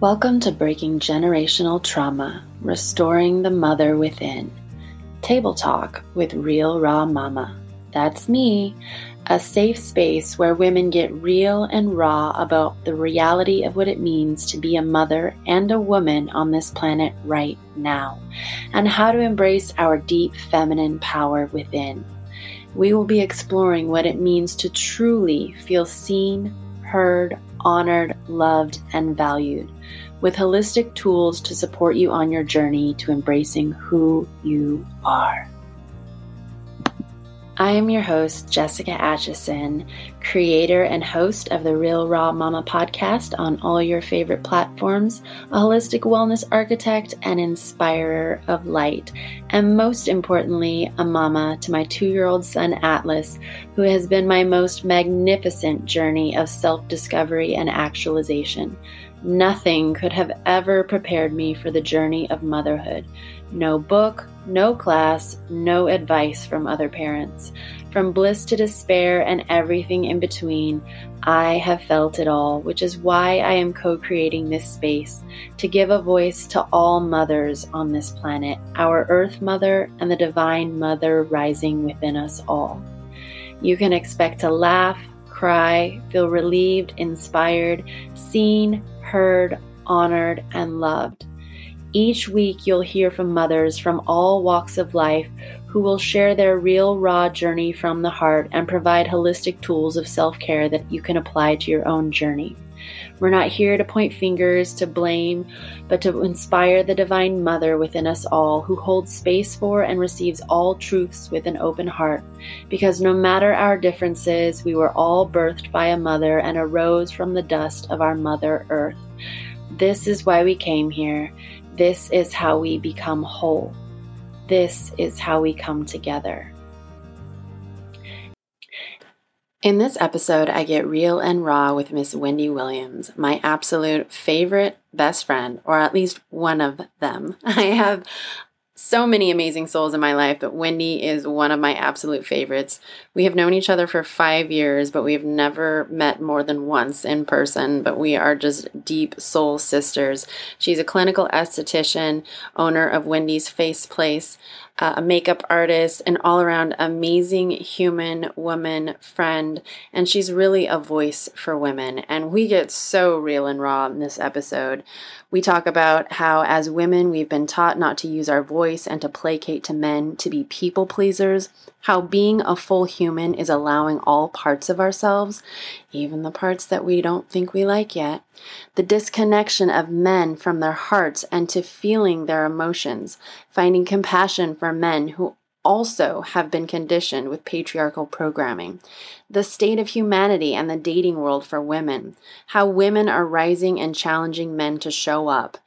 Welcome to Breaking Generational Trauma Restoring the Mother Within. Table Talk with Real Raw Mama. That's me, a safe space where women get real and raw about the reality of what it means to be a mother and a woman on this planet right now, and how to embrace our deep feminine power within. We will be exploring what it means to truly feel seen, heard, honored, loved, and valued, with holistic tools to support you on your journey to embracing who you are. I am your host, Jessica Acheson, creator and host of the Real Raw Mama podcast on all your favorite platforms, a holistic wellness architect and inspirer of light, and most importantly, a mama to my two year old son, Atlas, who has been my most magnificent journey of self discovery and actualization. Nothing could have ever prepared me for the journey of motherhood. No book, no class, no advice from other parents. From bliss to despair and everything in between, I have felt it all, which is why I am co creating this space to give a voice to all mothers on this planet, our Earth Mother and the Divine Mother rising within us all. You can expect to laugh, cry, feel relieved, inspired, seen, heard, honored, and loved. Each week, you'll hear from mothers from all walks of life who will share their real, raw journey from the heart and provide holistic tools of self care that you can apply to your own journey. We're not here to point fingers, to blame, but to inspire the Divine Mother within us all who holds space for and receives all truths with an open heart. Because no matter our differences, we were all birthed by a mother and arose from the dust of our Mother Earth. This is why we came here this is how we become whole. This is how we come together. In this episode, I get real and raw with Miss Wendy Williams, my absolute favorite best friend, or at least one of them. I have so many amazing souls in my life, but Wendy is one of my absolute favorites. We have known each other for five years, but we have never met more than once in person, but we are just deep soul sisters. She's a clinical esthetician, owner of Wendy's Face Place, uh, a makeup artist, an all around amazing human woman friend, and she's really a voice for women. And we get so real and raw in this episode. We talk about how, as women, we've been taught not to use our voice and to placate to men, to be people pleasers, how being a full human is allowing all parts of ourselves, even the parts that we don't think we like yet, the disconnection of men from their hearts and to feeling their emotions, finding compassion for men who also have been conditioned with patriarchal programming, the state of humanity and the dating world for women, how women are rising and challenging men to show up,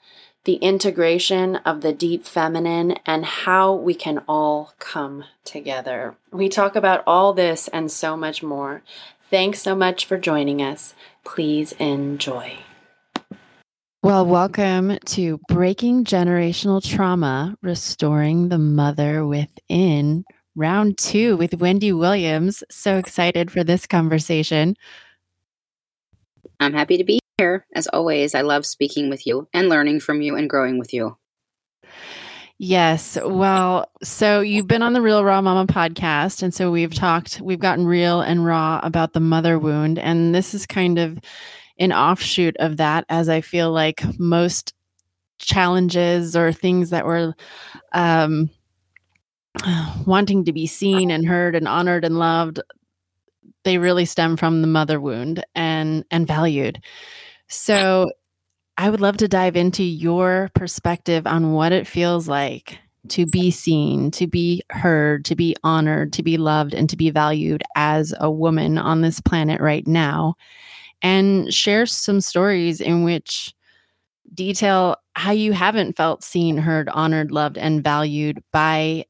the integration of the deep feminine, and how we can all come together. We talk about all this and so much more. Thanks so much for joining us. Please enjoy. Well, welcome to Breaking Generational Trauma Restoring the Mother Within, round two with Wendy Williams. So excited for this conversation. I'm happy to be here. As always, I love speaking with you and learning from you and growing with you. Yes. Well, so you've been on the Real Raw Mama podcast. And so we've talked, we've gotten real and raw about the mother wound. And this is kind of an offshoot of that, as I feel like most challenges or things that were um, wanting to be seen and heard and honored and loved, they really stem from the mother wound and and valued. So I would love to dive into your perspective on what it feels like to be seen, to be heard, to be honored, to be loved, and to be valued as a woman on this planet right now and share some stories in which detail how you haven't felt seen, heard, honored, loved, and valued by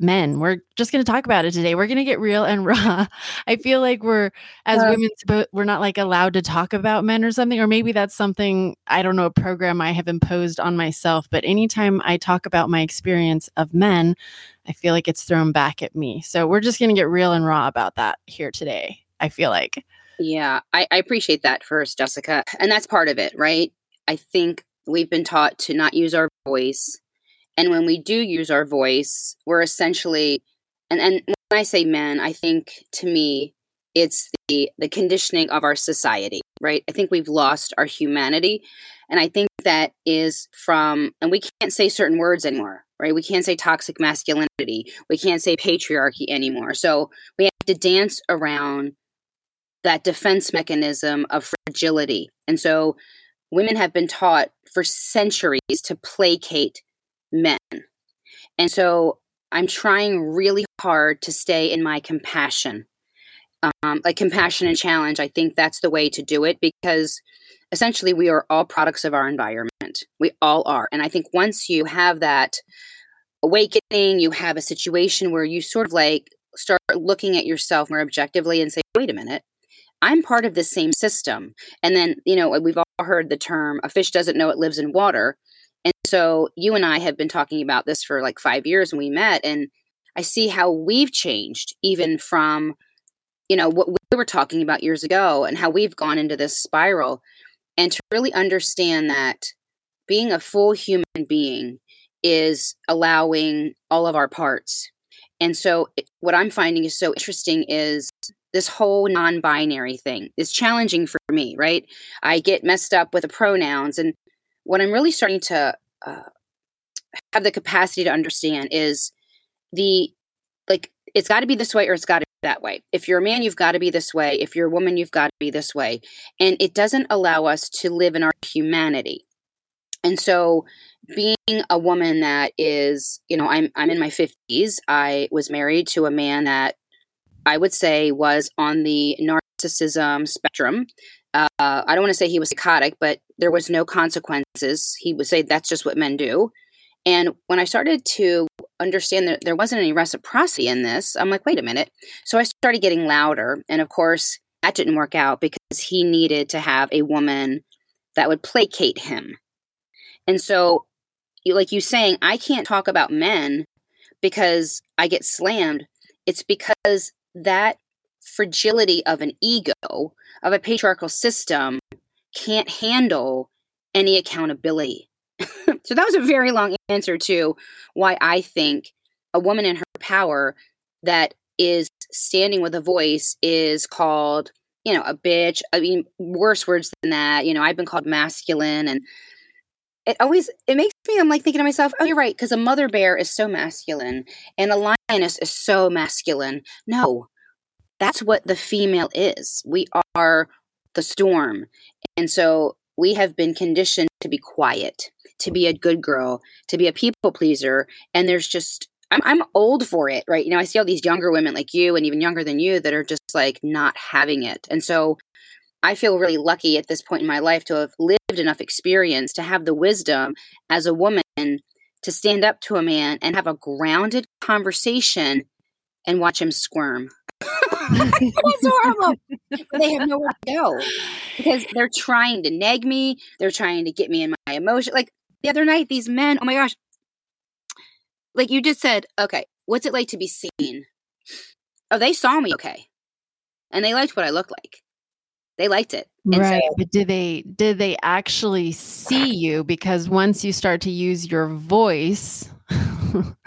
men. We're just going to talk about it today. We're going to get real and raw. I feel like we're as women we're not like allowed to talk about men or something or maybe that's something I don't know a program I have imposed on myself, but anytime I talk about my experience of men, I feel like it's thrown back at me. So we're just going to get real and raw about that here today. I feel like yeah, I, I appreciate that first, Jessica. And that's part of it, right? I think we've been taught to not use our voice. And when we do use our voice, we're essentially, and, and when I say men, I think to me, it's the, the conditioning of our society, right? I think we've lost our humanity. And I think that is from, and we can't say certain words anymore, right? We can't say toxic masculinity. We can't say patriarchy anymore. So we have to dance around that defense mechanism of fragility. And so women have been taught for centuries to placate men. And so I'm trying really hard to stay in my compassion. Um, like compassion and challenge, I think that's the way to do it because essentially we are all products of our environment. We all are. And I think once you have that awakening, you have a situation where you sort of like start looking at yourself more objectively and say, wait a minute, I'm part of the same system. And then, you know, we've all heard the term a fish doesn't know it lives in water. And so you and I have been talking about this for like five years when we met. And I see how we've changed even from, you know, what we were talking about years ago and how we've gone into this spiral. And to really understand that being a full human being is allowing all of our parts. And so, what I'm finding is so interesting is this whole non-binary thing is challenging for me right? I get messed up with the pronouns and what i'm really starting to uh, have the capacity to understand is the like it's got to be this way or it's got to be that way. If you're a man you've got to be this way. If you're a woman you've got to be this way. And it doesn't allow us to live in our humanity. And so being a woman that is you know i'm i'm in my 50s i was married to a man that I would say was on the narcissism spectrum. Uh, I don't want to say he was psychotic, but there was no consequences. He would say that's just what men do. And when I started to understand that there wasn't any reciprocity in this, I'm like, wait a minute. So I started getting louder. And of course, that didn't work out because he needed to have a woman that would placate him. And so, like you saying, I can't talk about men because I get slammed. It's because that fragility of an ego, of a patriarchal system, can't handle any accountability. so that was a very long answer to why I think a woman in her power that is standing with a voice is called, you know, a bitch. I mean, worse words than that. You know, I've been called masculine and it always it makes me i'm like thinking to myself oh you're right because a mother bear is so masculine and a lioness is so masculine. No that's what the female is. We are the storm. And so we have been conditioned to be quiet to be a good girl to be a people pleaser and there's just I'm, I'm old for it right? You know i see all these younger women like you and even younger than you that are just like not having it. And so I feel really lucky at this point in my life to have lived enough experience to have the wisdom as a woman to stand up to a man and have a grounded conversation and watch him squirm. That's horrible. they have nowhere to go because they're trying to nag me. They're trying to get me in my emotion. Like the other night, these men, oh my gosh. Like you just said, okay, what's it like to be seen? Oh, they saw me okay. And they liked what I looked like they liked it. And right. So, but did they did they actually see you? Because once you start to use your voice. Mm.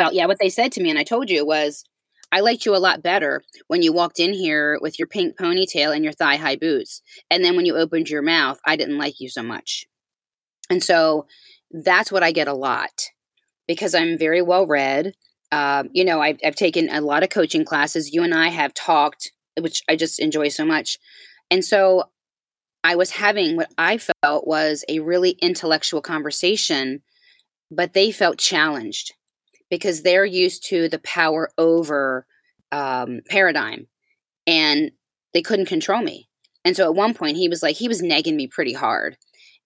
well, yeah, what they said to me, and I told you, was I liked you a lot better when you walked in here with your pink ponytail and your thigh high boots. And then when you opened your mouth, I didn't like you so much. And so that's what I get a lot because I'm very well read. Um, you know, I've, I've taken a lot of coaching classes. You and I have talked which I just enjoy so much. And so I was having what I felt was a really intellectual conversation, but they felt challenged because they're used to the power over um, paradigm and they couldn't control me. And so at one point, he was like, he was nagging me pretty hard.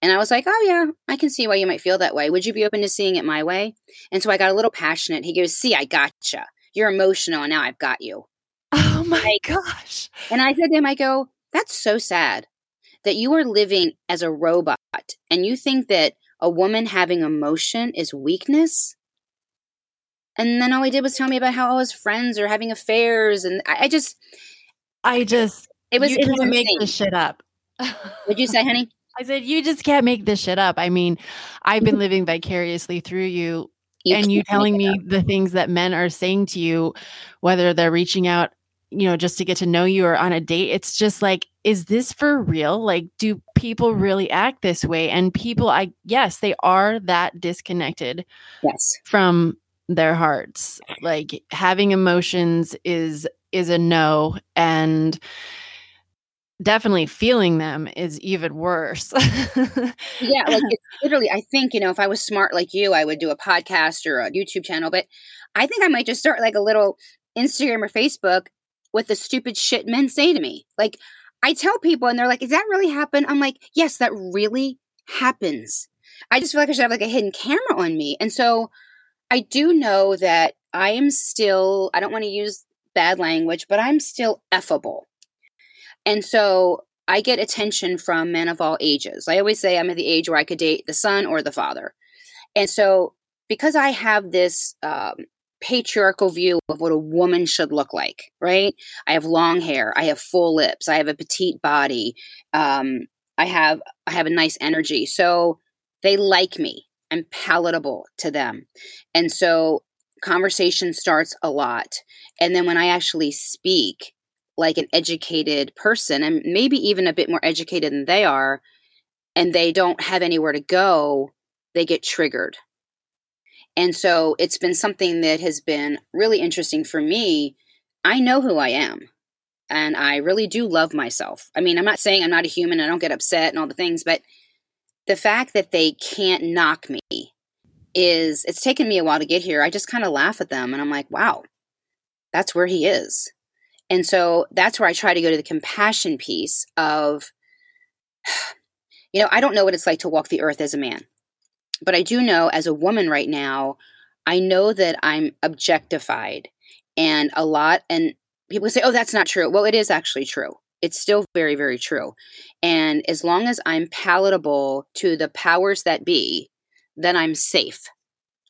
And I was like, oh, yeah, I can see why you might feel that way. Would you be open to seeing it my way? And so I got a little passionate. He goes, see, I gotcha. You're emotional, and now I've got you. My like, gosh. And I said to him, I go, that's so sad that you are living as a robot and you think that a woman having emotion is weakness. And then all he did was tell me about how all his friends are having affairs. And I, I just, I just, it was, you it was make this shit up. Would you say, honey? I said, you just can't make this shit up. I mean, I've been living vicariously through you, you and you telling me the things that men are saying to you, whether they're reaching out, you know, just to get to know you or on a date. It's just like, is this for real? Like, do people really act this way? And people, I, yes, they are that disconnected. Yes. From their hearts. Like having emotions is is a no and definitely feeling them is even worse. yeah, like it's literally I think, you know, if I was smart like you, I would do a podcast or a YouTube channel, but I think I might just start like a little Instagram or Facebook with the stupid shit men say to me. Like I tell people and they're like, "Is that really happen?" I'm like, "Yes, that really happens." I just feel like I should have like a hidden camera on me. And so I do know that I am still, I don't want to use bad language, but I'm still effable. And so I get attention from men of all ages. I always say I'm at the age where I could date the son or the father. And so because I have this um, patriarchal view of what a woman should look like, right? I have long hair, I have full lips, I have a petite body, um, I have I have a nice energy. So they like me. I'm palatable to them. And so conversation starts a lot. And then when I actually speak like an educated person, and maybe even a bit more educated than they are, and they don't have anywhere to go, they get triggered. And so it's been something that has been really interesting for me. I know who I am and I really do love myself. I mean, I'm not saying I'm not a human, I don't get upset and all the things, but the fact that they can't knock me is it's taken me a while to get here. I just kind of laugh at them and I'm like, wow, that's where he is. And so that's where I try to go to the compassion piece of, you know, I don't know what it's like to walk the earth as a man, but I do know as a woman right now, I know that I'm objectified and a lot, and people say, oh, that's not true. Well, it is actually true it's still very, very true. And as long as I'm palatable to the powers that be, then I'm safe,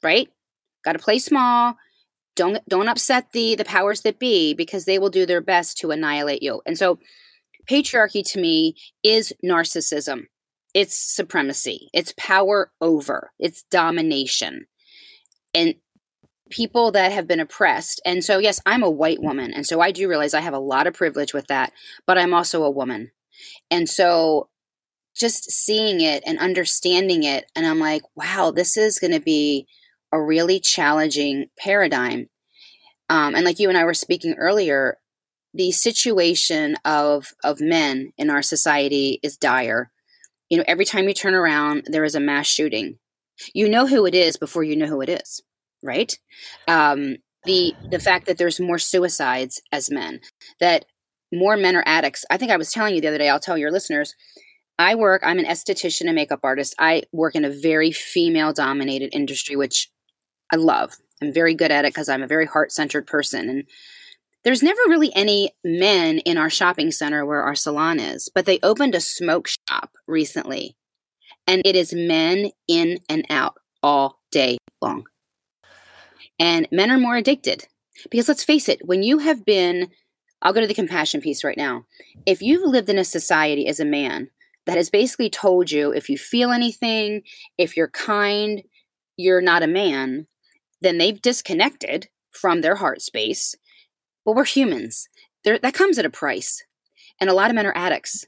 right? Got to play small. Don't don't upset the the powers that be because they will do their best to annihilate you. And so, patriarchy to me is narcissism. It's supremacy. It's power over. It's domination. And people that have been oppressed. And so, yes, I'm a white woman. And so I do realize I have a lot of privilege with that, but I'm also a woman. And so just seeing it and understanding it, and I'm like, wow, this is going to be a really challenging paradigm. Um, and like you and I were speaking earlier, the situation of of men in our society is dire. You know, every time you turn around, there is a mass shooting. You know who it is before you know who it is right? Um, the the fact that there's more suicides as men, that more men are addicts. I think I was telling you the other day. I'll tell your listeners. I work. I'm an esthetician and makeup artist. I work in a very female dominated industry, which I love. I'm very good at it because I'm a very heart centered person. And there's never really any men in our shopping center where our salon is, but they opened a smoke shop recently, and it is men in and out all day long. And men are more addicted. Because let's face it, when you have been, I'll go to the compassion piece right now. If you've lived in a society as a man that has basically told you if you feel anything, if you're kind, you're not a man, then they've disconnected from their heart space. But we're humans. That comes at a price. And a lot of men are addicts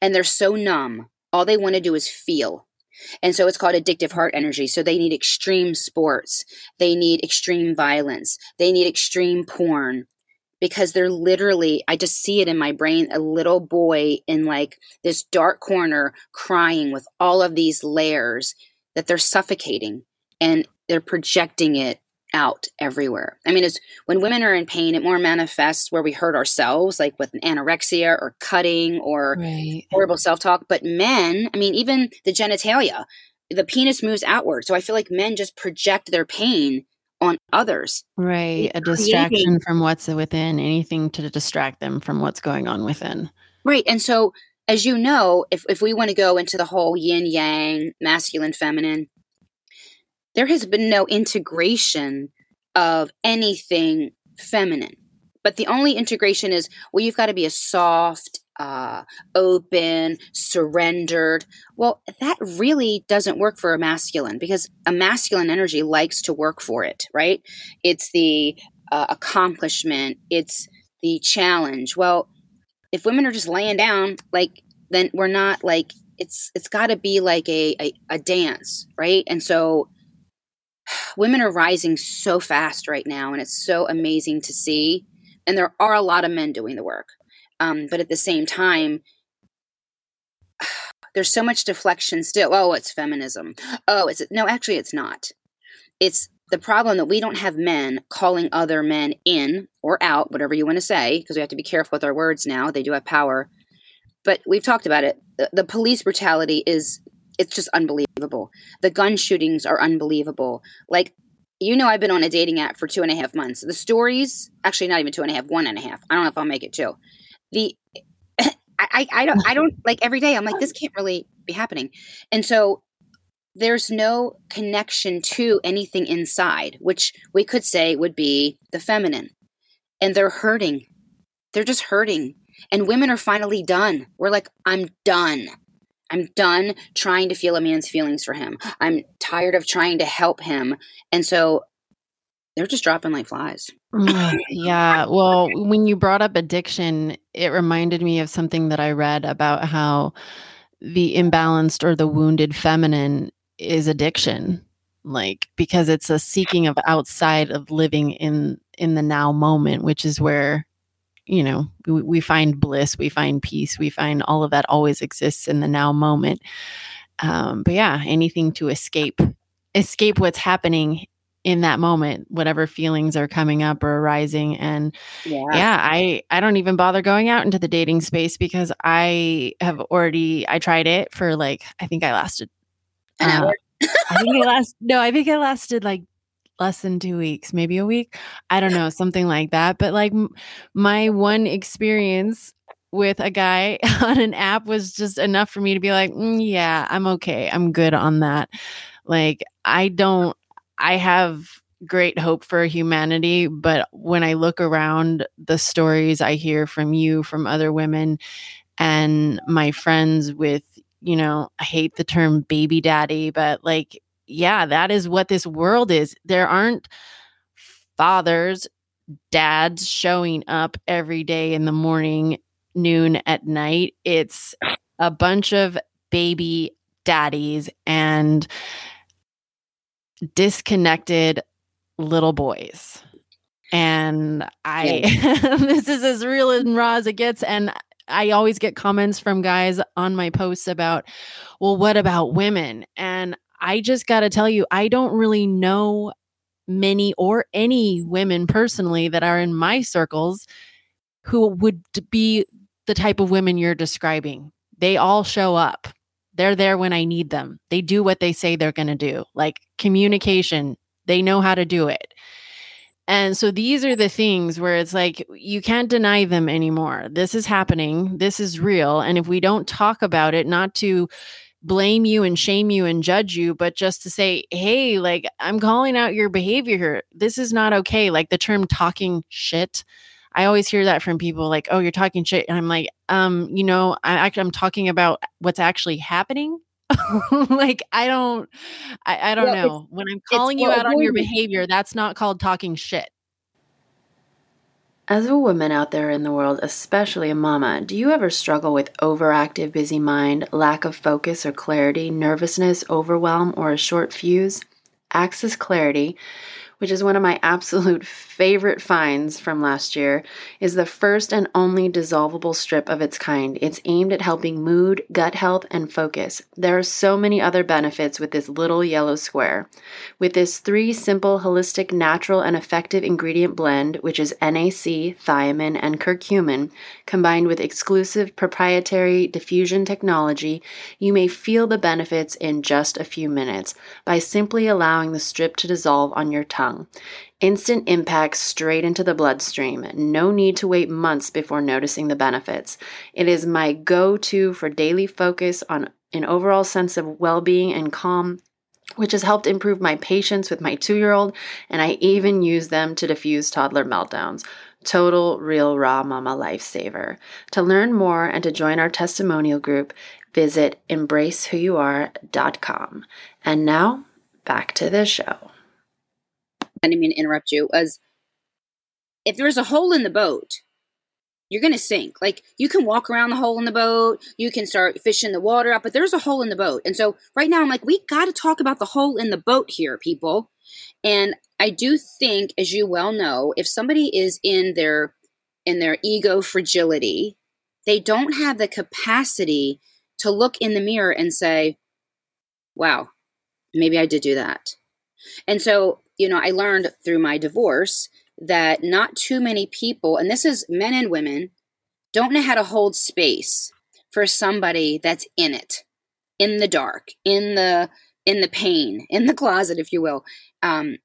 and they're so numb. All they want to do is feel. And so it's called addictive heart energy. So they need extreme sports, they need extreme violence, they need extreme porn because they're literally, I just see it in my brain a little boy in like this dark corner crying with all of these layers that they're suffocating and they're projecting it out everywhere. I mean, it's when women are in pain, it more manifests where we hurt ourselves, like with anorexia or cutting or right. horrible self talk. But men, I mean, even the genitalia, the penis moves outward. So I feel like men just project their pain on others. Right. A distraction from what's within, anything to distract them from what's going on within. Right. And so, as you know, if, if we want to go into the whole yin yang, masculine, feminine, there has been no integration of anything feminine. But the only integration is, well, you've got to be a soft, uh, open, surrendered. Well, that really doesn't work for a masculine because a masculine energy likes to work for it, right? It's the uh, accomplishment, it's the challenge. Well, if women are just laying down, like, then we're not like, it's it's got to be like a, a a dance, right? And so women are rising so fast right now and it's so amazing to see. And there are a lot of men doing the work um, but at the same time there's so much deflection still. Oh it's feminism. Oh it's no actually it's not. It's the problem that we don't have men calling other men in or out whatever you want to say because we have to be careful with our words now they do have power. But we've talked about it. The, the police brutality is it's just unbelievable. The gun shootings are unbelievable. Like, you know, I've been on a dating app for two and a half months. The stories, actually, not even two and a half, one and a half. I don't know if I'll make it two. The, I, I, I don't, I don't like every day. I'm like, this can't really be happening, and so there's no connection to anything inside, which we could say would be the feminine, and they're hurting. They're just hurting, and women are finally done. We're like, I'm done. I'm done trying to feel a man's feelings for him. I'm tired of trying to help him. And so they're just dropping like flies. Mm, yeah. Well, when you brought up addiction, it reminded me of something that I read about how the imbalanced or the wounded feminine is addiction. Like because it's a seeking of outside of living in in the now moment, which is where you know we, we, find bliss we find peace we find all of that always exists in the now moment. Um, but yeah anything to escape escape what's happening in that moment whatever feelings are coming up or arising. And yeah. yeah i i don't even bother going out into the dating space because i have already i tried it for like i think i lasted an uh, hour. I think i last no i think i lasted like less than two weeks, maybe a week. I don't know, something like that. But like m- my one experience with a guy on an app was just enough for me to be like, mm, yeah, I'm okay. I'm good on that. Like, I don't, I have great hope for humanity. But when I look around the stories I hear from you, from other women, and my friends with, you know, I hate the term baby daddy, but like yeah, that is what this world is. There aren't fathers, dads showing up every day in the morning, noon, at night. It's a bunch of baby daddies and disconnected little boys. And I, yeah. this is as real and raw as it gets. And I always get comments from guys on my posts about, well, what about women? And I just got to tell you, I don't really know many or any women personally that are in my circles who would be the type of women you're describing. They all show up. They're there when I need them. They do what they say they're going to do, like communication. They know how to do it. And so these are the things where it's like you can't deny them anymore. This is happening. This is real. And if we don't talk about it, not to blame you and shame you and judge you, but just to say, hey, like I'm calling out your behavior here. This is not okay. Like the term talking shit. I always hear that from people like, oh, you're talking shit. And I'm like, um, you know, I, I'm talking about what's actually happening. like I don't I, I don't yeah, know. When I'm calling you out on your behavior, that's not called talking shit. As a woman out there in the world, especially a mama, do you ever struggle with overactive, busy mind, lack of focus or clarity, nervousness, overwhelm, or a short fuse? Access Clarity which is one of my absolute favorite finds from last year, is the first and only dissolvable strip of its kind. It's aimed at helping mood, gut health, and focus. There are so many other benefits with this little yellow square. With this three simple, holistic, natural, and effective ingredient blend, which is NAC, thiamine, and curcumin, combined with exclusive proprietary diffusion technology, you may feel the benefits in just a few minutes by simply allowing the strip to dissolve on your tongue Instant impact straight into the bloodstream. No need to wait months before noticing the benefits. It is my go to for daily focus on an overall sense of well being and calm which has helped improve my patience with my two year old, and I even use them to diffuse toddler meltdowns. Total Real Raw Mama Lifesaver. To learn more and to join our testimonial group, visit embracewhoyouare.com. And now, back to the show. I didn't mean to interrupt you. As if there's a hole in the boat, you're going to sink. Like you can walk around the hole in the boat, you can start fishing the water up, but there's a hole in the boat. And so right now I'm like, we got to talk about the hole in the boat here, people. And I do think, as you well know, if somebody is in their in their ego fragility, they don't have the capacity to look in the mirror and say, wow, maybe I did do that. And so, you know, I learned through my divorce that not too many people, and this is men and women, don't know how to hold space for somebody that's in it, in the dark, in the in the pain, in the closet, if you will. Um,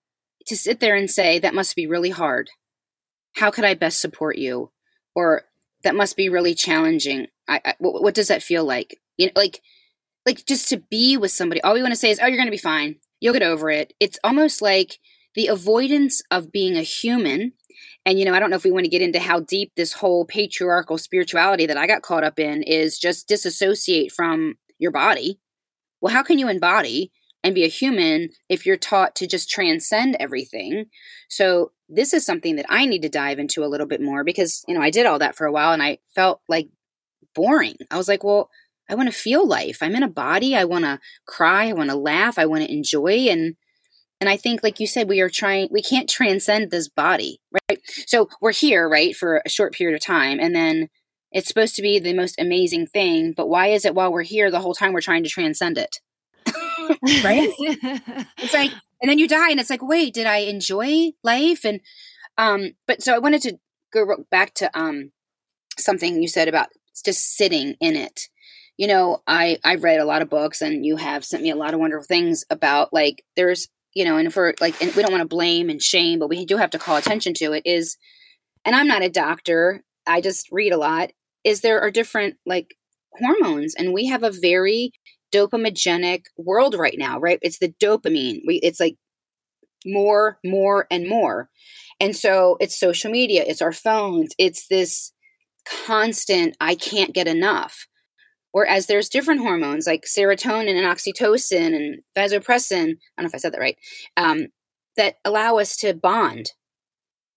to sit there and say that must be really hard. How could I best support you? Or that must be really challenging. I, I what, what does that feel like? You know, like like just to be with somebody. All we want to say is, "Oh, you're going to be fine. You'll get over it." It's almost like the avoidance of being a human. And, you know, I don't know if we want to get into how deep this whole patriarchal spirituality that I got caught up in is just disassociate from your body. Well, how can you embody and be a human if you're taught to just transcend everything? So, this is something that I need to dive into a little bit more because, you know, I did all that for a while and I felt like boring. I was like, well, I want to feel life. I'm in a body. I want to cry. I want to laugh. I want to enjoy. And and I think, like you said, we are trying, we can't transcend this body, right? So we're here, right, for a short period of time. And then it's supposed to be the most amazing thing. But why is it while we're here, the whole time we're trying to transcend it? right? it's like, and then you die, and it's like, wait, did I enjoy life? And, um, but so I wanted to go back to, um, something you said about just sitting in it you know i i've read a lot of books and you have sent me a lot of wonderful things about like there's you know, and for like, and we don't want to blame and shame, but we do have to call attention to it is, and I'm not a doctor, I just read a lot, is there are different like hormones, and we have a very dopamigenic world right now, right? It's the dopamine. We, it's like more, more, and more. And so it's social media, it's our phones, it's this constant, I can't get enough. Whereas there's different hormones like serotonin and oxytocin and vasopressin, I don't know if I said that right, um, that allow us to bond.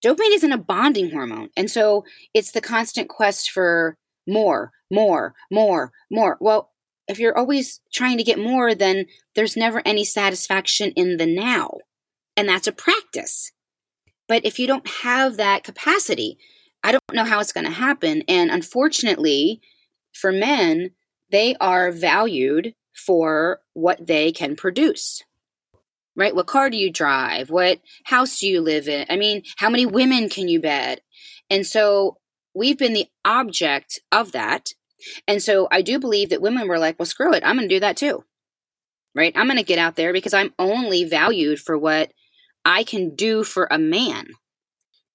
Dopamine isn't a bonding hormone. And so it's the constant quest for more, more, more, more. Well, if you're always trying to get more, then there's never any satisfaction in the now. And that's a practice. But if you don't have that capacity, I don't know how it's going to happen. And unfortunately, for men, they are valued for what they can produce right? What car do you drive? What house do you live in? I mean how many women can you bed and so we've been the object of that. And so i do believe that women were like well screw it. I'm going to do that too right? I'm going to get out there because i'm only valued for what i can do for a man.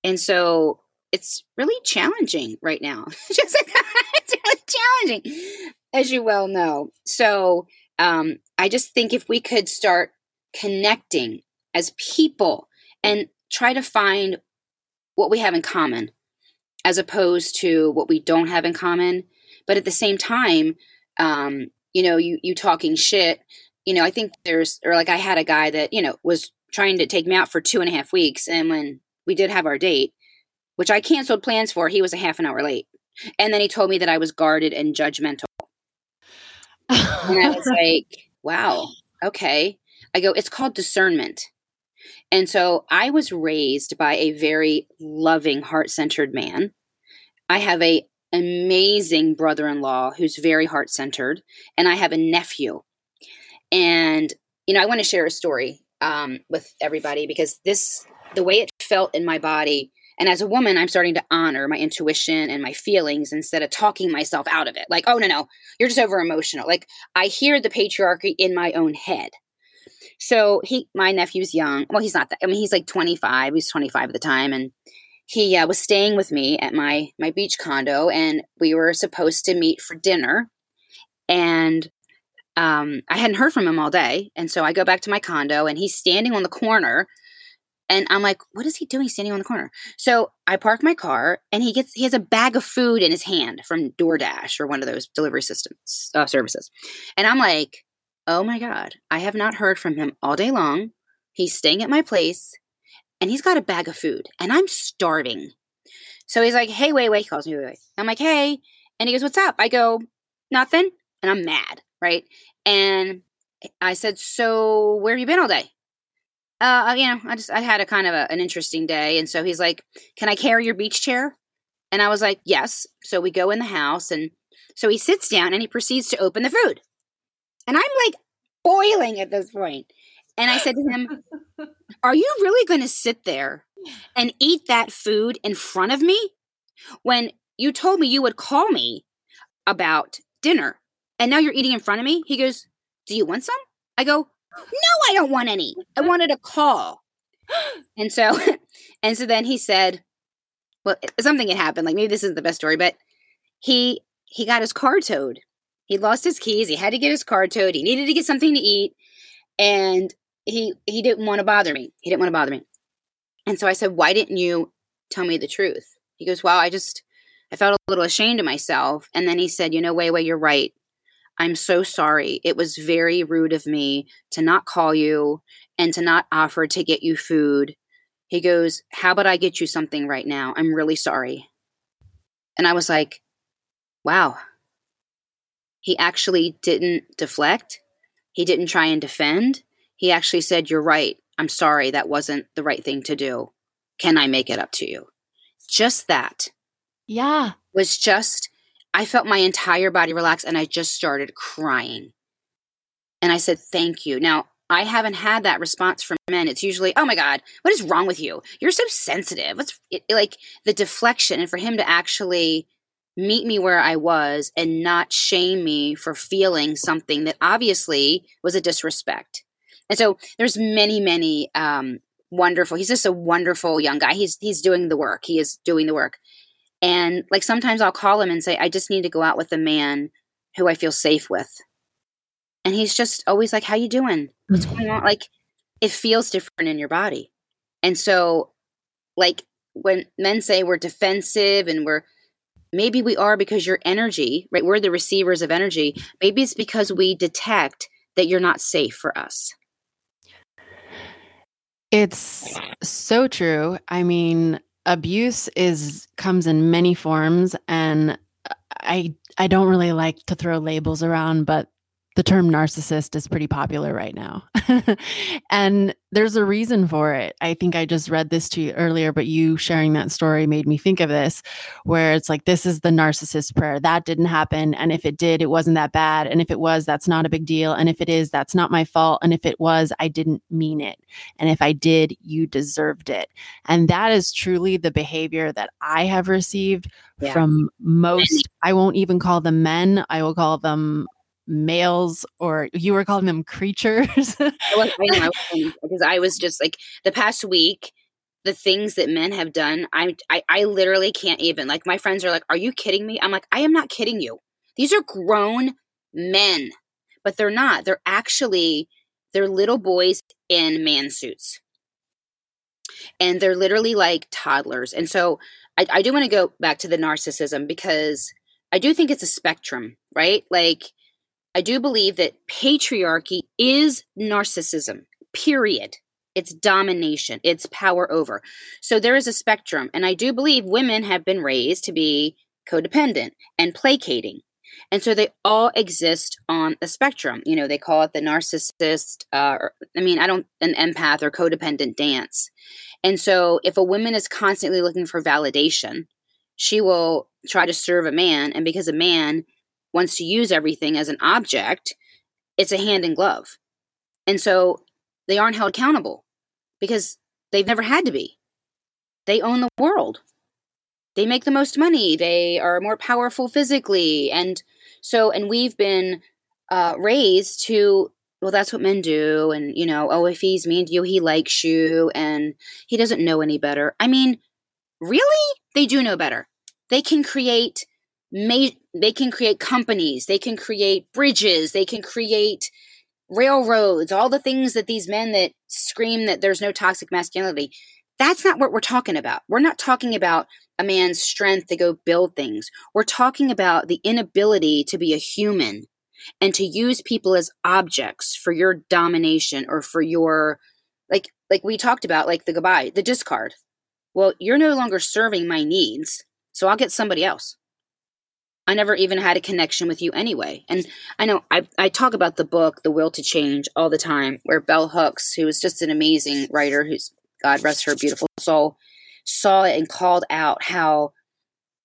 And so it's really challenging right now. Challenging as you well know. So um, I just think if we could start connecting as people and try to find what we have in common as opposed to what we don't have in common. But at the same time, um, you know, you, you talking shit, you know, I think there's, or like I had a guy that, you know, was trying to take me out for two and a half weeks. And when we did have our date, which I canceled plans for, he was a half an hour late. And then he told me that I was guarded and judgmental and I was like, wow, okay. I go, it's called discernment. And so I was raised by a very loving, heart centered man. I have a amazing brother-in-law who's very heart-centered and i have a nephew and you know i want to share a story um, with everybody because this the way it felt in my body and as a woman, I'm starting to honor my intuition and my feelings instead of talking myself out of it. Like, oh, no, no, you're just over emotional. Like, I hear the patriarchy in my own head. So he, my nephew's young. Well, he's not that. I mean, he's like 25. He's 25 at the time, and he uh, was staying with me at my my beach condo, and we were supposed to meet for dinner. And um, I hadn't heard from him all day, and so I go back to my condo, and he's standing on the corner And I'm like, what is he doing standing on the corner? So I park my car and he gets, he has a bag of food in his hand from DoorDash or one of those delivery systems, uh, services. And I'm like, oh my God, I have not heard from him all day long. He's staying at my place and he's got a bag of food and I'm starving. So he's like, hey, wait, wait. He calls me, wait, wait. I'm like, hey. And he goes, what's up? I go, nothing. And I'm mad, right? And I said, so where have you been all day? Uh, you know, I just, I had a kind of a, an interesting day. And so he's like, can I carry your beach chair? And I was like, yes. So we go in the house and so he sits down and he proceeds to open the food. And I'm like boiling at this point. And I said to him, Are you really going to sit there and eat that food in front of me when you told me you would call me about dinner and now you're eating in front of me? He goes, Do you want some? I go, No, I don't want any. I wanted a call. And so, and so then he said, Well, something had happened. Like maybe this isn't the best story, but he he got his car towed. He lost his keys. He had to get his car towed. He needed to get something to eat. And he he didn't want to bother me. He didn't want to bother me. And so I said, "Why didn't you tell me the truth?" He goes, "Well, I just I felt a little ashamed of myself." And then he said, "You know, Wei Wei, you're right. I'm so sorry. It was very rude of me to not call you and to not offer to get you food." He goes, "How about I get you something right now? I'm really sorry." And I was like, "Wow." He actually didn't deflect. He didn't try and defend he actually said, You're right. I'm sorry. That wasn't the right thing to do. Can I make it up to you? Just that. Yeah. Was just, I felt my entire body relax and I just started crying. And I said, Thank you. Now, I haven't had that response from men. It's usually, oh my God, what is wrong with you? You're so sensitive. What's it, like the deflection? And for him to actually meet me where I was and not shame me for feeling something that obviously was a disrespect. And so there's many, many um, wonderful. He's just a wonderful young guy. He's he's doing the work. He is doing the work. And like sometimes I'll call him and say, I just need to go out with a man who I feel safe with. And he's just always like, How you doing? What's mm-hmm. going on? Like it feels different in your body. And so like when men say we're defensive and we're maybe we are because your energy, right? We're the receivers of energy. Maybe it's because we detect that you're not safe for us. It's so true. I mean, abuse is comes in many forms and uh, I I don't really like to throw labels around, but the term narcissist is pretty popular right now. and there's a reason for it. I think I just read this to you earlier, but you sharing that story made me think of this, where it's like, this is the narcissist prayer. That didn't happen. And if it did, it wasn't that bad. And if it was, that's not a big deal. And if it is, that's not my fault. And if it was, I didn't mean it. And if I did, you deserved it. And that is truly the behavior that I have received yeah. from most, I won't even call them men, I will call them males or you were calling them creatures. I was, I because I was just like the past week the things that men have done I, I i literally can't even like my friends are like are you kidding me? I'm like i am not kidding you. These are grown men. But they're not they're actually they're little boys in man suits. And they're literally like toddlers. And so i, I do want to go back to the narcissism because i do think it's a spectrum right? Like I do believe that patriarchy is narcissism, period. It's domination, it's power over. So there is a spectrum. And I do believe women have been raised to be codependent and placating. And so they all exist on a spectrum. You know, they call it the narcissist, uh, I mean, I don't, an empath or codependent dance. And so if a woman is constantly looking for validation, she will try to serve a man. And because a man wants to use everything as an object, it's a hand in glove. And so they aren't held accountable because they've never had to be. They own the world. They make the most money. They are more powerful physically. And so, and we've been uh, raised to, well, that's what men do. And, you know, oh, if he's mean to you, he likes you and he doesn't know any better. I mean, really? They do know better. They can create may, they can create companies, they can create bridges, they can create railroads, all the things that these men that scream that there's no toxic masculinity. That's not what we're talking about. We're not talking about a man's strength to go build things. We're talking about the inability to be a human and to use people as objects for your domination or for your like like we talked about like the goodbye, the discard. Well, you're no longer serving my needs, so I'll get somebody else. I never even had a connection with you anyway. And I know I, I talk about the book, The Will to Change, all the time, where Bell Hooks, who is just an amazing writer, who's God rest her beautiful soul, saw it and called out how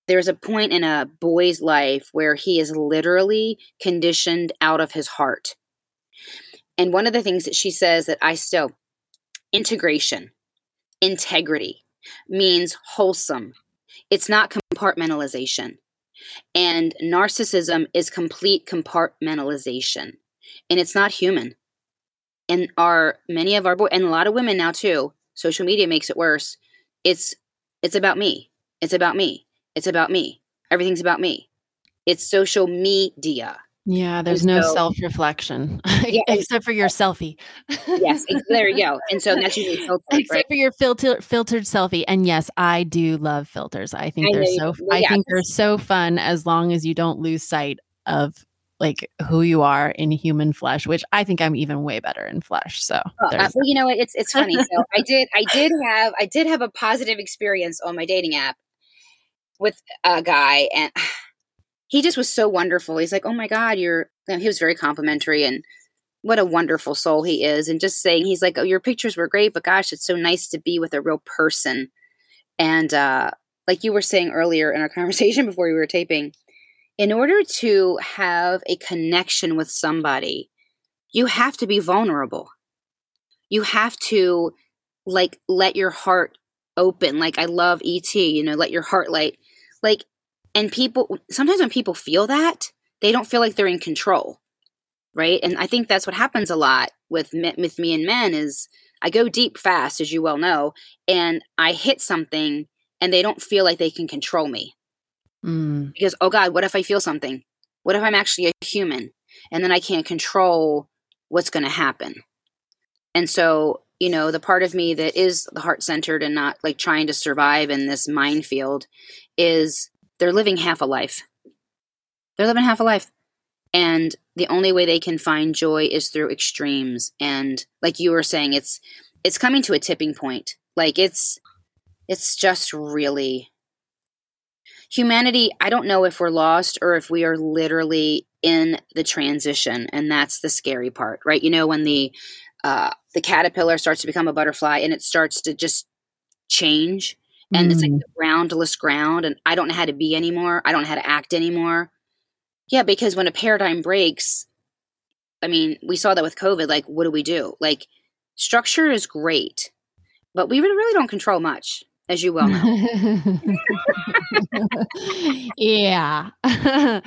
there's a point in a boy's life where he is literally conditioned out of his heart. And one of the things that she says that I still integration, integrity means wholesome. It's not compartmentalization. And narcissism is complete compartmentalization. And it's not human. And our many of our boys and a lot of women now too, social media makes it worse. It's it's about me. It's about me. It's about me. Everything's about me. It's social media. Yeah, there's and no so, self reflection yeah, except for your selfie. yes, there you go. And so that's usually filtered, except right? for your filter, filtered selfie. And yes, I do love filters. I think I they're so. Well, I yeah. think they're so fun as long as you don't lose sight of like who you are in human flesh, which I think I'm even way better in flesh. So, oh, uh, well, you know what? It's it's funny. So I did I did have I did have a positive experience on my dating app with a guy, and he just was so wonderful. He's like, "Oh my god, you're." He was very complimentary and what a wonderful soul he is. And just saying, he's like, "Oh, your pictures were great, but gosh, it's so nice to be with a real person." And uh, like you were saying earlier in our conversation before we were taping, in order to have a connection with somebody, you have to be vulnerable. You have to like let your heart open. Like I love ET, you know, let your heart light. Like and people, sometimes when people feel that, they don't feel like they're in control. Right. And I think that's what happens a lot with, with me and men is I go deep fast, as you well know, and I hit something and they don't feel like they can control me. Mm. Because, oh God, what if I feel something? What if I'm actually a human and then I can't control what's going to happen? And so, you know, the part of me that is the heart centered and not like trying to survive in this minefield is they're living half a life. They're living half a life. And the only way they can find joy is through extremes. And like you were saying, it's it's coming to a tipping point. Like it's it's just really humanity, I don't know if we're lost or if we are literally in the transition. And that's the scary part, right? You know, when the uh, the caterpillar starts to become a butterfly and it starts to just change and mm. it's like mm. the groundless ground and i don't know how to be anymore. I don't know how to act anymore. Yeah because when a paradigm breaks i mean we saw that with covid like what do we do? Like structure is great but we really don't control much as you well know. Yeah.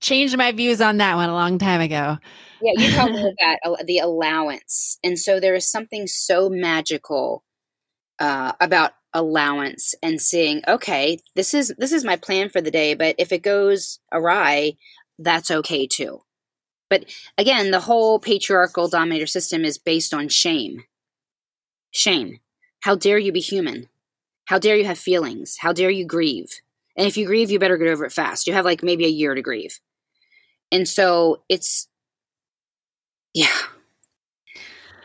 Changed my views on that one a long time ago. Yeah you talked about that the allowance and so there is something so magical uh, about allowance and seeing okay this is this is my plan for the day but if it goes awry that's okay too. But again the whole patriarchal dominator system is based on shame. Shame. How dare you be human? How dare you have feelings? How dare you grieve? And if you grieve you better get over it fast. You have like maybe a year to grieve. And so it's yeah.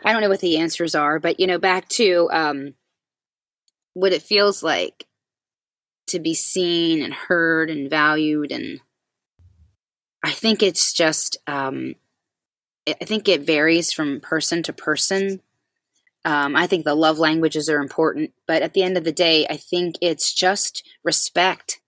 I don't know what the answers are but you know back to um what it feels like to be seen and heard and valued and i think it's just um, i think it varies from person to person. Um, i think the love languages are important but at the end of the day i think it's just respect.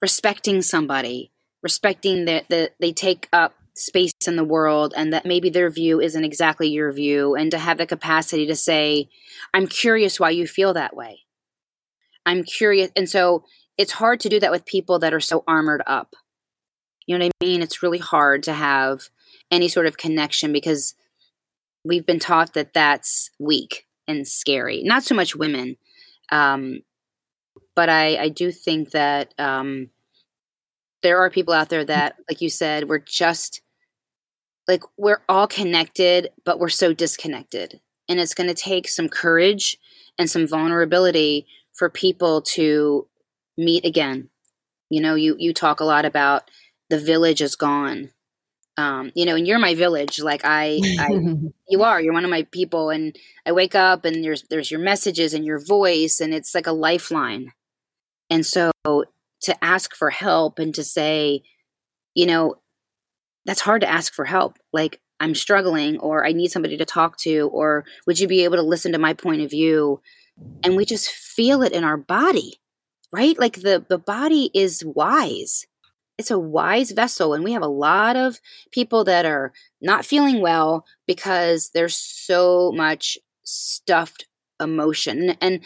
Respecting somebody respecting that the, they take up space in the world and that maybe their view isn't exactly your view and to have the capacity to say i'm curious why you feel that way. I'm curious and so it's hard to do that with people that are so armored up. You know what i mean? It's really hard to have any sort of connection because we've been taught that that's weak and scary. Not so much women um, but I, I do think that um, there are people out there that, like you said, we're just like we're all connected, but we're so disconnected. And it's going to take some courage and some vulnerability for people to meet again. You know, you you talk a lot about the village is gone. Um, you know, and you're my village. Like I, I, you are. You're one of my people, and I wake up and there's there's your messages and your voice, and it's like a lifeline. And so to ask for help and to say, you know, that's hard to ask for help. Like I'm struggling, or I need somebody to talk to, or would you be able to listen to my point of view? And we just feel it in our body, right? Like the the body is wise it's a wise vessel and we have a lot of people that are not feeling well because there's so much stuffed emotion and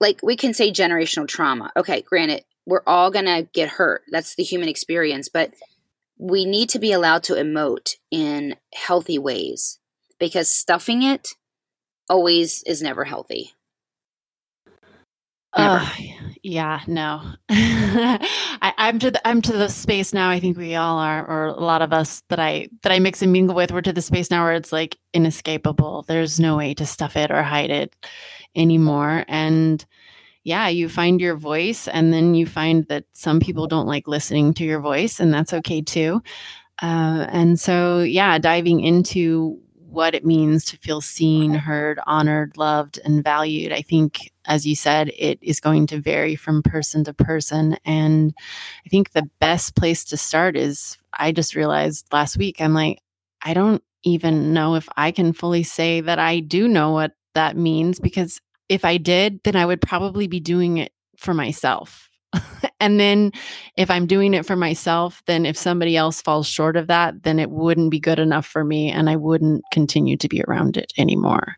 like we can say generational trauma okay granted we're all going to get hurt that's the human experience but we need to be allowed to emote in healthy ways because stuffing it always is never healthy uh, yeah, no. I, am to the I'm to the space now. I think we all are, or a lot of us that I that I mix and mingle with. We're to the space now where it's like inescapable. There's no way to stuff it or hide it anymore. And yeah, you find your voice, and then you find that some people don't like listening to your voice, and that's okay too. Uh, and so, yeah, diving into what it means to feel seen, heard, honored, loved, and valued. I think, as you said, it is going to vary from person to person. And I think the best place to start is I just realized last week, I'm like, I don't even know if I can fully say that I do know what that means because if I did, then I would probably be doing it for myself and then if I'm doing it for myself, then if somebody else falls short of that, then it wouldn't be good enough for me and I wouldn't continue to be around it anymore.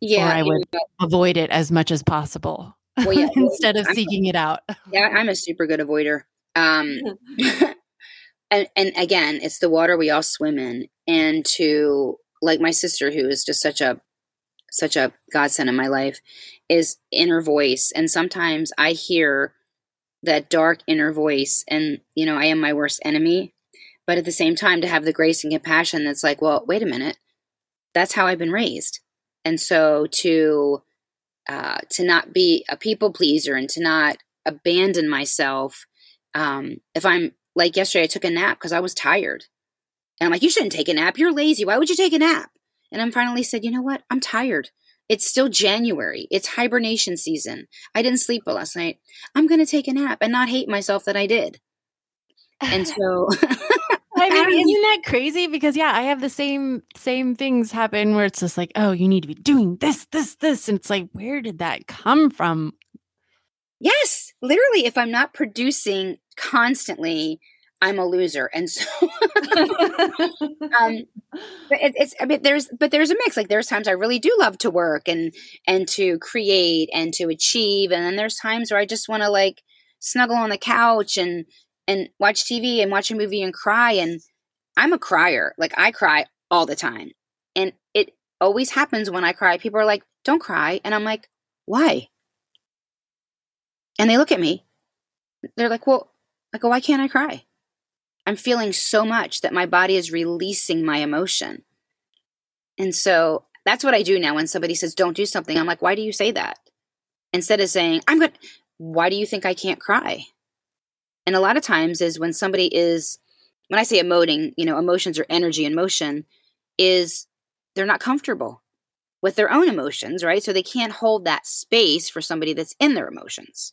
Yeah. Or I would know. avoid it as much as possible well, yeah, instead of I'm, seeking it out. Yeah, I'm a super good avoider. Um, and, and again, it's the water we all swim in. And to like my sister, who is just such a such a godsend in my life is inner voice. And sometimes i hear that dark inner voice and you know i am my worst enemy. But at the same time to have the grace and compassion that's like well wait a minute. That's how i've been raised. And so to uh, to not be a people pleaser and to not abandon myself um, if i'm like yesterday i took a nap because i was tired. And i'm like you shouldn't take a nap. You're lazy. Why would you take a nap and I'm finally said, you know what? I'm tired. It's still January. It's hibernation season. I didn't sleep well last night. I'm going to take a nap and not hate myself that I did. And so I mean, isn't that crazy? Because yeah, I have the same same things happen where it's just like, oh, you need to be doing this, this, this, and it's like, where did that come from? Yes, literally. If I'm not producing constantly, I'm a loser. And so, um, but it, it's, I mean, there's, but there's a mix. Like there's times I really do love to work and, and to create and to achieve. And then there's times where I just want to like snuggle on the couch and, and watch TV and watch a movie and cry. And I'm a crier. Like I cry all the time. And it always happens when I cry. People are like, don't cry. And I'm like, why? And they look at me. They're like, well, I go, why can't I cry? I'm feeling so much that my body is releasing my emotion. And so that's what I do now when somebody says, don't do something. I'm like, why do you say that? Instead of saying, I'm good, why do you think I can't cry? And a lot of times is when somebody is, when I say emoting, you know, emotions or energy in motion, is they're not comfortable with their own emotions, right? So they can't hold that space for somebody that's in their emotions.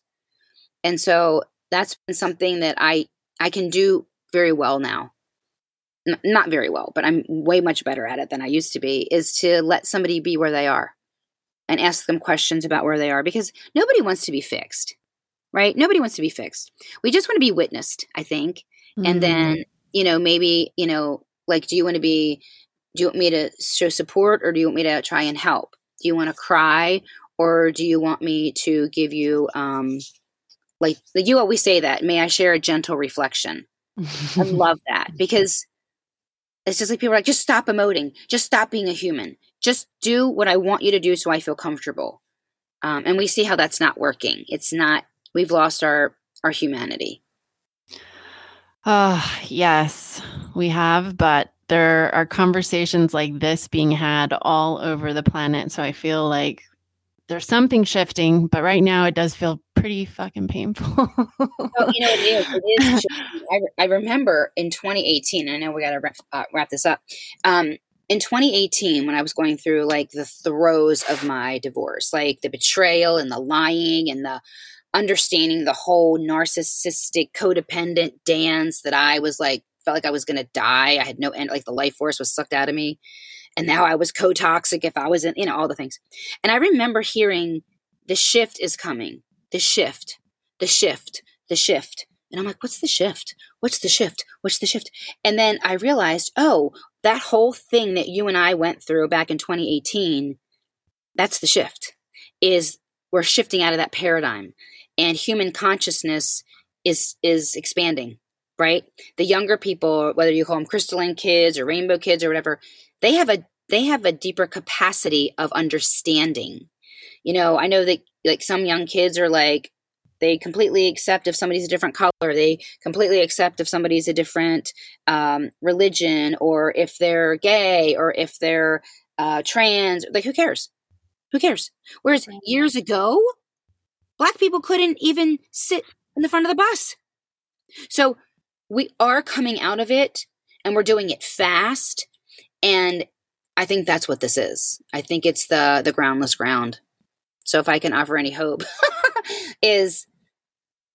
And so that's been something that I I can do very well now. N- not very well but i'm way much better at it than i used to be is to let somebody be where they are and ask them questions about where they are because nobody wants to be fixed right? Nobody wants to be fixed. We just want to be witnessed i think. Mm-hmm. and then you know maybe you know like do you want to be do you want me to show support or do you want me to try and help? Do you want to cry or do you want me to give you um like you always say that may i share a gentle reflection I love that because it's just like people are like, just stop emoting, just stop being a human, just do what I want you to do so I feel comfortable. Um, and we see how that's not working. It's not. We've lost our our humanity. Uh, yes, we have, but there are conversations like this being had all over the planet. So I feel like there's something shifting, but right now it does feel pretty fucking painful. oh, you know, it is. It is. I, I remember in 2018, I know we got to wrap, uh, wrap this up. Um, in 2018, when I was going through like the throes of my divorce, like the betrayal and the lying and the understanding the whole narcissistic codependent dance that I was like, felt like I was going to die. I had no end, like the life force was sucked out of me and now I was co-toxic if I was in, you know, all the things. And I remember hearing the shift is coming, the shift, the shift, the shift. And I'm like, what's the shift? What's the shift? What's the shift? And then I realized, oh, that whole thing that you and I went through back in 2018, that's the shift. Is we're shifting out of that paradigm and human consciousness is is expanding, right? The younger people, whether you call them crystalline kids or rainbow kids or whatever, they have a they have a deeper capacity of understanding. You know, I know that like some young kids are like they completely accept if somebody's a different color. They completely accept if somebody's a different um, religion, or if they're gay, or if they're uh, trans. Like, who cares? Who cares? Whereas years ago, black people couldn't even sit in the front of the bus. So we are coming out of it, and we're doing it fast and I think that's what this is. I think it's the the groundless ground. So if I can offer any hope is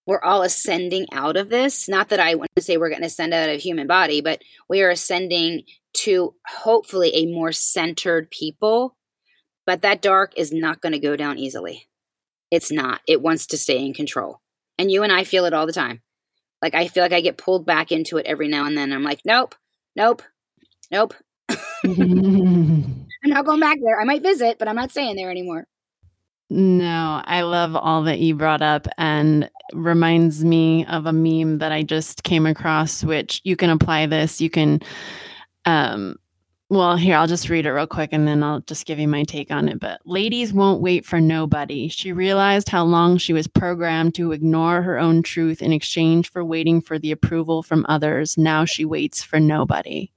we're all ascending out of this. Not that I want to say we're going to ascend out of human body, but we are ascending to hopefully a more centered people. But that dark is not going to go down easily. It's not. It wants to stay in control. And you and I feel it all the time. Like I feel like I get pulled back into it every now and then. I'm like, nope, nope, nope. I'm not going back there. I might visit, but I'm not staying there anymore. No, I love all that you brought up and reminds me of a meme that I just came across, which you can apply this. You can, um, well, here, I'll just read it real quick and then I'll just give you my take on it. But ladies won't wait for nobody. She realized how long she was programmed to ignore her own truth in exchange for waiting for the approval from others. Now she waits for nobody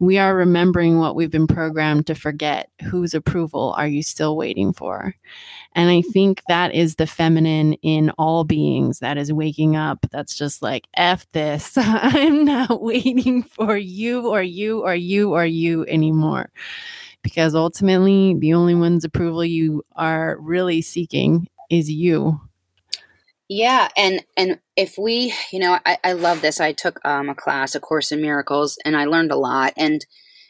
we are remembering what we've been programmed to forget. Whose approval are you still waiting for? And I think that is the feminine in all beings that is waking up. That's just like, F this. I'm not waiting for you or you or you or you anymore. Because ultimately, the only one's approval you are really seeking is you. Yeah, and and if we, you know, I, I love this. I took um, a class, a course in miracles, and I learned a lot. And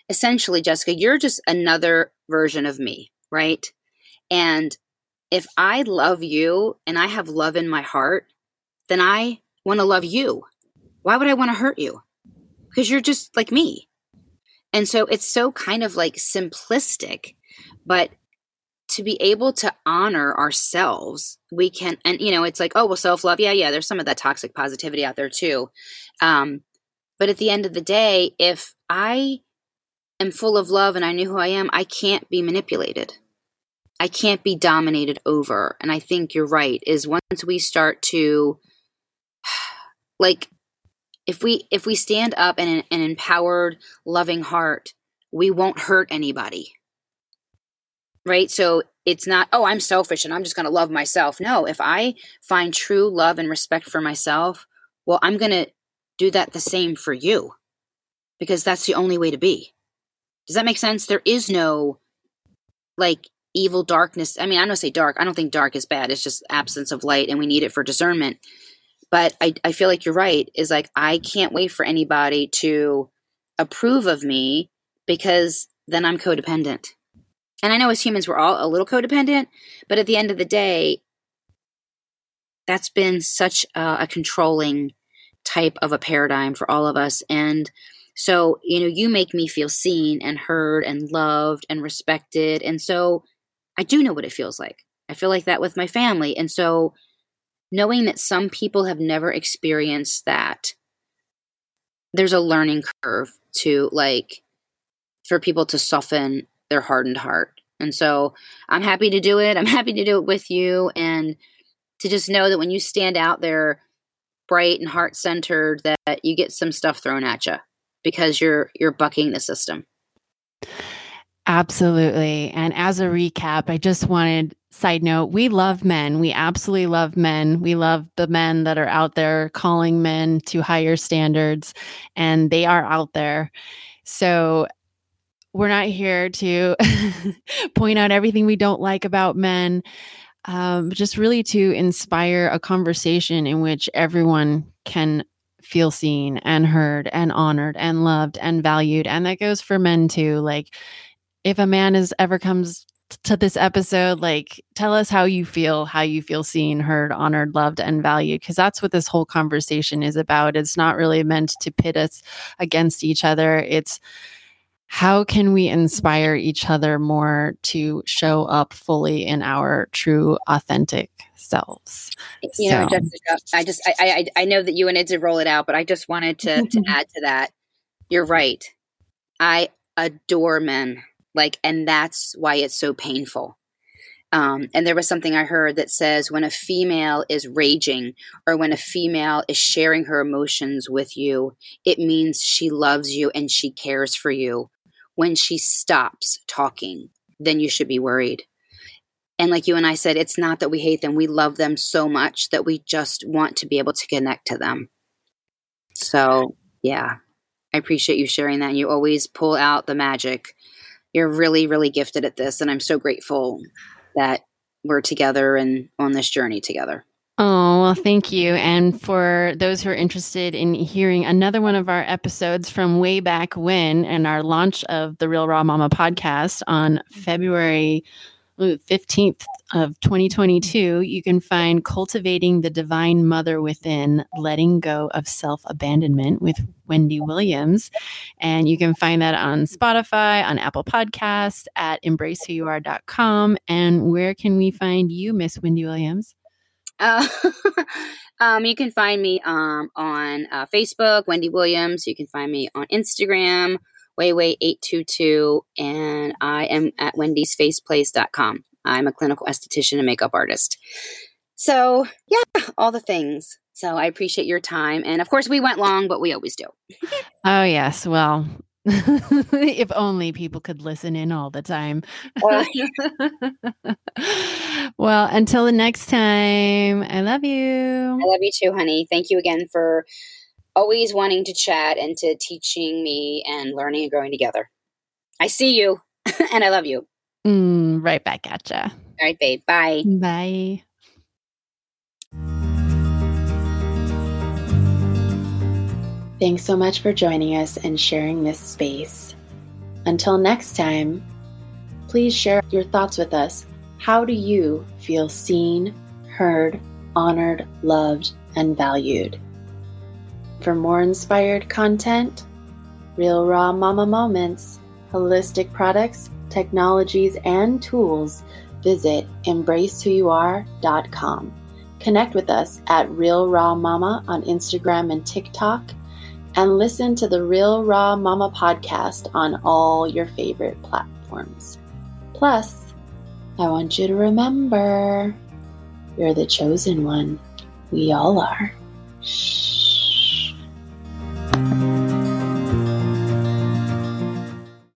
essentially, Jessica, you're just another version of me, right? And if I love you and I have love in my heart, then I want to love you. Why would I want to hurt you? Because you're just like me. And so it's so kind of like simplistic, but to be able to honor ourselves we can and you know it's like oh well self-love yeah yeah there's some of that toxic positivity out there too. Um but at the end of the day if i am full of love and i knew who i am i can't be manipulated. I can't be dominated over. And i think you're right is once we start to like if we if we stand up in an, an empowered loving heart we won't hurt anybody right? So it's not, oh, I'm selfish and I'm just going to love myself. No, if I find true love and respect for myself, well, I'm going to do that the same for you because that's the only way to be. Does that make sense? There is no like evil darkness. I mean, I don't say dark. I don't think dark is bad. It's just absence of light and we need it for discernment. But I, I feel like you're right, is like I can't wait for anybody to approve of me because then I'm codependent and I know as humans, we're all a little codependent, but at the end of the day, that's been such a, a controlling type of a paradigm for all of us. And so, you know, you make me feel seen and heard and loved and respected. And so I do know what it feels like. I feel like that with my family. And so knowing that some people have never experienced that, there's a learning curve to like for people to soften their hardened heart. And so I'm happy to do it. I'm happy to do it with you and to just know that when you stand out there bright and heart centered that you get some stuff thrown at you. because you're you're bucking the system. Absolutely. And as a recap, I just wanted side note, we love men. We absolutely love men. We love the men that are out there calling men to higher standards and they are out there. So we're not here to point out everything we don't like about men. Um, just really to inspire a conversation in which everyone can feel seen and heard and honored and loved and valued. And that goes for men too. Like, if a man is ever comes to this episode, like, tell us how you feel, how you feel seen, heard, honored, loved, and valued, because that's what this whole conversation is about. It's not really meant to pit us against each other. It's how can we inspire each other more to show up fully in our true authentic selves? You so. know jessica i just I, I i know that you and did roll it out but i just wanted to to add to that. You're right. I adore men like and that's why it's so painful. Um, and there was something I heard that says when a female is raging or when a female is sharing her emotions with you, it means she loves you and she cares for you when she stops talking, then you should be worried. And like you and I said, it's not that we hate them. We love them so much that we just want to be able to connect to them. So, yeah, I appreciate you sharing that. And you always pull out the magic. You're really, really gifted at this. And I'm so grateful that we're together and on this journey together. Oh, well, thank you. And for those who are interested in hearing another one of our episodes from way back when and our launch of the Real Raw Mama podcast on February 15th of 2022, you can find Cultivating the Divine Mother Within, Letting Go of Self Abandonment with Wendy Williams. And you can find that on Spotify, on Apple Podcasts, at embracewhoyouare.com. And where can we find you, Miss Wendy Williams? Uh, um, you can find me um, on uh, Facebook, Wendy Williams. You can find me on Instagram, Wayway822, and I am at wendysfaceplace.com. I'm a clinical esthetician and makeup artist. So, yeah, all the things. So I appreciate your time. And of course, we went long, but we always do. oh, yes. Well, if only people could listen in all the time. well, until the next time, I love you. I love you too, honey. Thank you again for always wanting to chat and to teaching me and learning and growing together. I see you and I love you. Mm, right back at ya. All right, babe. Bye. Bye. Thanks so much for joining us and sharing this space. Until next time, please share your thoughts with us. How do you feel seen, heard, honored, loved, and valued? For more inspired content, real raw mama moments, holistic products, technologies, and tools, visit embracewhoyouare.com. Connect with us at Real Raw Mama on Instagram and TikTok and listen to the Real Raw Mama podcast on all your favorite platforms. Plus, I want you to remember you're the chosen one. We all are. Shh.